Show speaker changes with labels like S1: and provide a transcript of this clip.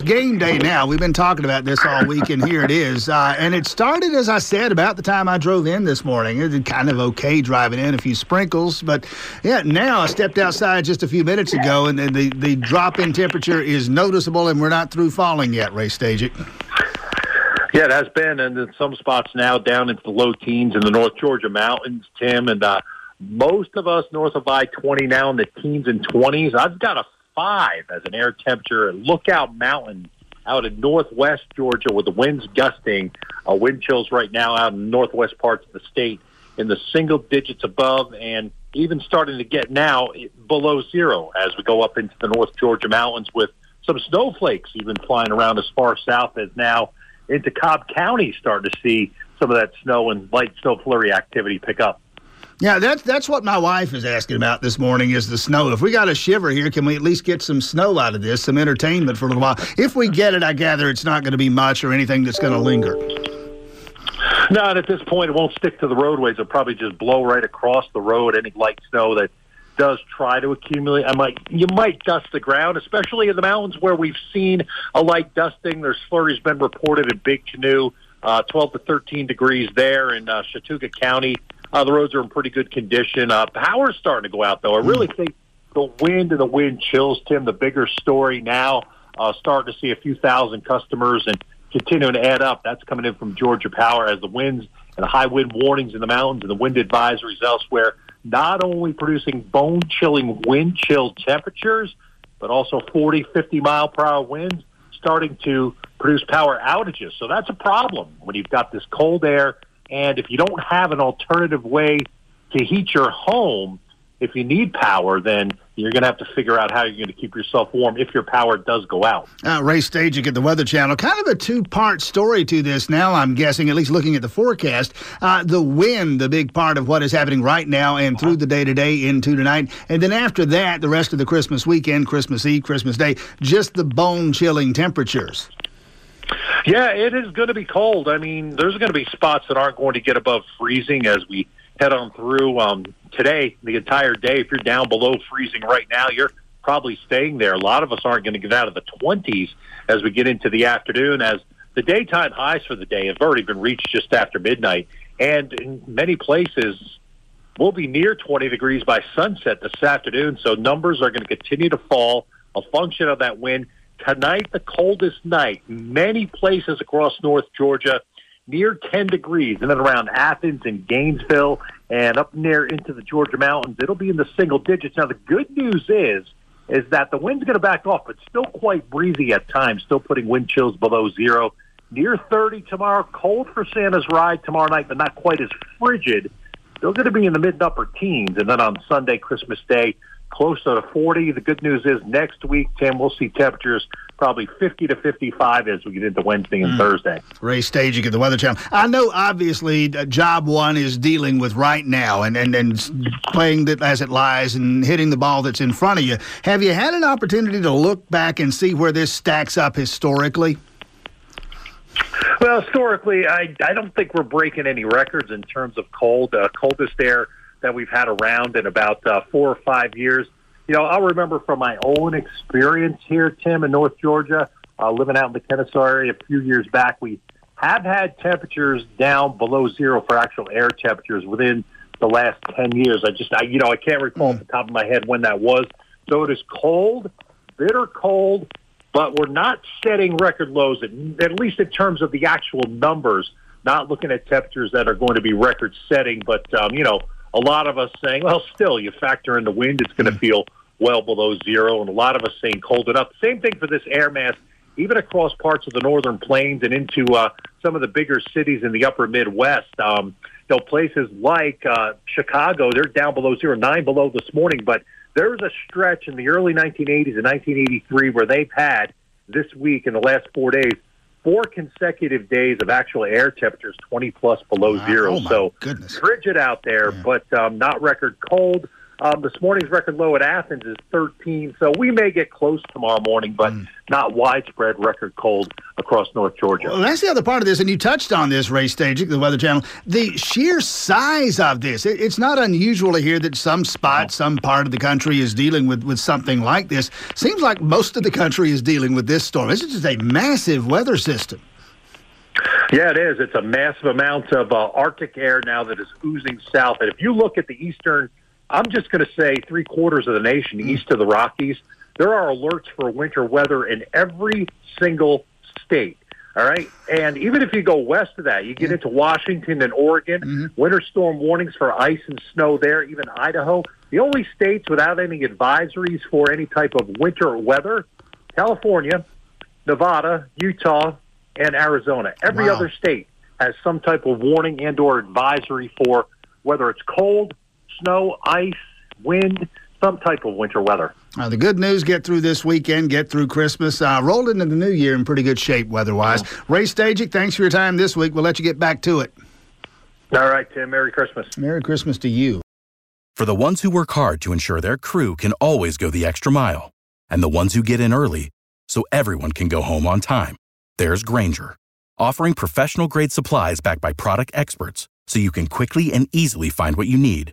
S1: Game day now. We've been talking about this all week, and here it is. Uh, and it started, as I said, about the time I drove in this morning. It kind of okay driving in, a few sprinkles. But yeah, now I stepped outside just a few minutes ago, and, the, the drop in temperature is noticeable, and we're not through falling yet, Ray Stagich.
S2: Yeah, it has been, and in some spots now down into the low teens in the North Georgia mountains, Tim, and uh, most of us north of I twenty now in the teens and twenties. I've got a five as an air temperature at Lookout Mountain out in northwest Georgia with the winds gusting. Uh, wind chills right now out in northwest parts of the state in the single digits above and even starting to get now below zero as we go up into the North Georgia mountains with some snowflakes even flying around as far south as now into Cobb County starting to see some of that snow and light snow flurry activity pick up.
S1: Yeah, that's that's what my wife is asking about this morning is the snow. If we got a shiver here, can we at least get some snow out of this, some entertainment for a little while? If we get it, I gather it's not going to be much or anything that's going to linger.
S2: Not at this point. It won't stick to the roadways. It'll probably just blow right across the road. Any light snow that does try to accumulate, I might you might dust the ground, especially in the mountains where we've seen a light dusting. There's flurries been reported in Big Canoe, uh, 12 to 13 degrees there in uh, Chattooga County. Uh, the roads are in pretty good condition. Uh, power's starting to go out, though. I really think the wind and the wind chills, Tim, the bigger story now. Uh, starting to see a few thousand customers and continuing to add up. That's coming in from Georgia Power as the winds and the high wind warnings in the mountains and the wind advisories elsewhere, not only producing bone chilling wind chill temperatures, but also 40, 50 mile per hour winds starting to produce power outages. So that's a problem when you've got this cold air and if you don't have an alternative way to heat your home, if you need power, then you're going to have to figure out how you're going to keep yourself warm if your power does go out.
S1: Uh, Ray Stagich at the Weather Channel. Kind of a two part story to this now, I'm guessing, at least looking at the forecast. Uh, the wind, the big part of what is happening right now and through the day today into tonight. And then after that, the rest of the Christmas weekend, Christmas Eve, Christmas Day, just the bone chilling temperatures.
S2: Yeah, it is going to be cold. I mean, there's going to be spots that aren't going to get above freezing as we head on through um, today, the entire day. If you're down below freezing right now, you're probably staying there. A lot of us aren't going to get out of the 20s as we get into the afternoon, as the daytime highs for the day have already been reached just after midnight. And in many places, we'll be near 20 degrees by sunset this afternoon. So numbers are going to continue to fall, a function of that wind. Tonight, the coldest night. Many places across North Georgia near 10 degrees, and then around Athens and Gainesville and up near into the Georgia mountains, it'll be in the single digits. Now, the good news is is that the wind's going to back off, but still quite breezy at times, still putting wind chills below zero. Near 30 tomorrow, cold for Santa's ride tomorrow night, but not quite as frigid. Still going to be in the mid upper teens. And then on Sunday, Christmas Day, closer to 40. The good news is next week, Tim, we'll see temperatures probably 50 to 55 as we get into Wednesday and mm. Thursday.
S1: Ray Stagich at the Weather Channel. I know, obviously, uh, job one is dealing with right now and, and, and playing it as it lies and hitting the ball that's in front of you. Have you had an opportunity to look back and see where this stacks up historically?
S2: Well, historically, I, I don't think we're breaking any records in terms of cold. Uh, coldest air that we've had around in about uh, four or five years. You know, I'll remember from my own experience here, Tim, in North Georgia, uh, living out in the Kennesaw area a few years back, we have had temperatures down below zero for actual air temperatures within the last 10 years. I just, I, you know, I can't recall mm. off the top of my head when that was. So it is cold, bitter cold, but we're not setting record lows, at, at least in terms of the actual numbers, not looking at temperatures that are going to be record setting, but, um, you know, a lot of us saying, well, still, you factor in the wind, it's going to feel well below zero, and a lot of us saying cold enough. Same thing for this air mass, even across parts of the northern plains and into uh, some of the bigger cities in the upper Midwest. Um, you know, places like uh, Chicago, they're down below zero, nine below this morning, but there was a stretch in the early 1980s and 1983 where they've had this week in the last four days, four consecutive days of actual air temperatures 20 plus below
S1: Wow.
S2: zero.
S1: Oh,
S2: so
S1: goodness.
S2: frigid out there,
S1: Yeah.
S2: but um, not record cold. Um, this morning's record low at Athens is 13, so we may get close tomorrow morning, but
S1: Mm.
S2: not widespread record cold across North Georgia.
S1: Well, that's the other part of this, and you touched on this, Ray Stagich, the Weather Channel. The sheer size of this. It, it's not unusual to hear that some spot, some part of the country is dealing with, with something like this. Seems like most of the country is dealing with this storm. This is just a massive weather system.
S2: Yeah, it is. It's a massive amount of uh, Arctic air now that is oozing south. And if you look at the eastern, I'm just going to say three quarters of the nation hmm. east of the Rockies, there are alerts for winter weather in every single state. All right. And even if you go west of that, you get into Washington and Oregon, mm-hmm. winter storm warnings for ice and snow there, even Idaho. The only states without any advisories for any type of winter weather, California, Nevada, Utah, and Arizona. Every
S1: Wow.
S2: other state has some type of warning and or advisory for whether it's cold, snow, ice, wind, some type of winter weather.
S1: Uh, the good news: get through this weekend, get through Christmas, uh, roll into the new year in pretty good shape weather-wise. Ray Stagich, thanks for your time this week. We'll let you get back to it.
S2: All right, Tim. Merry Christmas.
S1: Merry Christmas to you.
S3: For the ones who work hard to ensure their crew can always go the extra mile, and the ones who get in early so everyone can go home on time, there's Grainger, offering professional grade supplies backed by product experts so you can quickly and easily find what you need.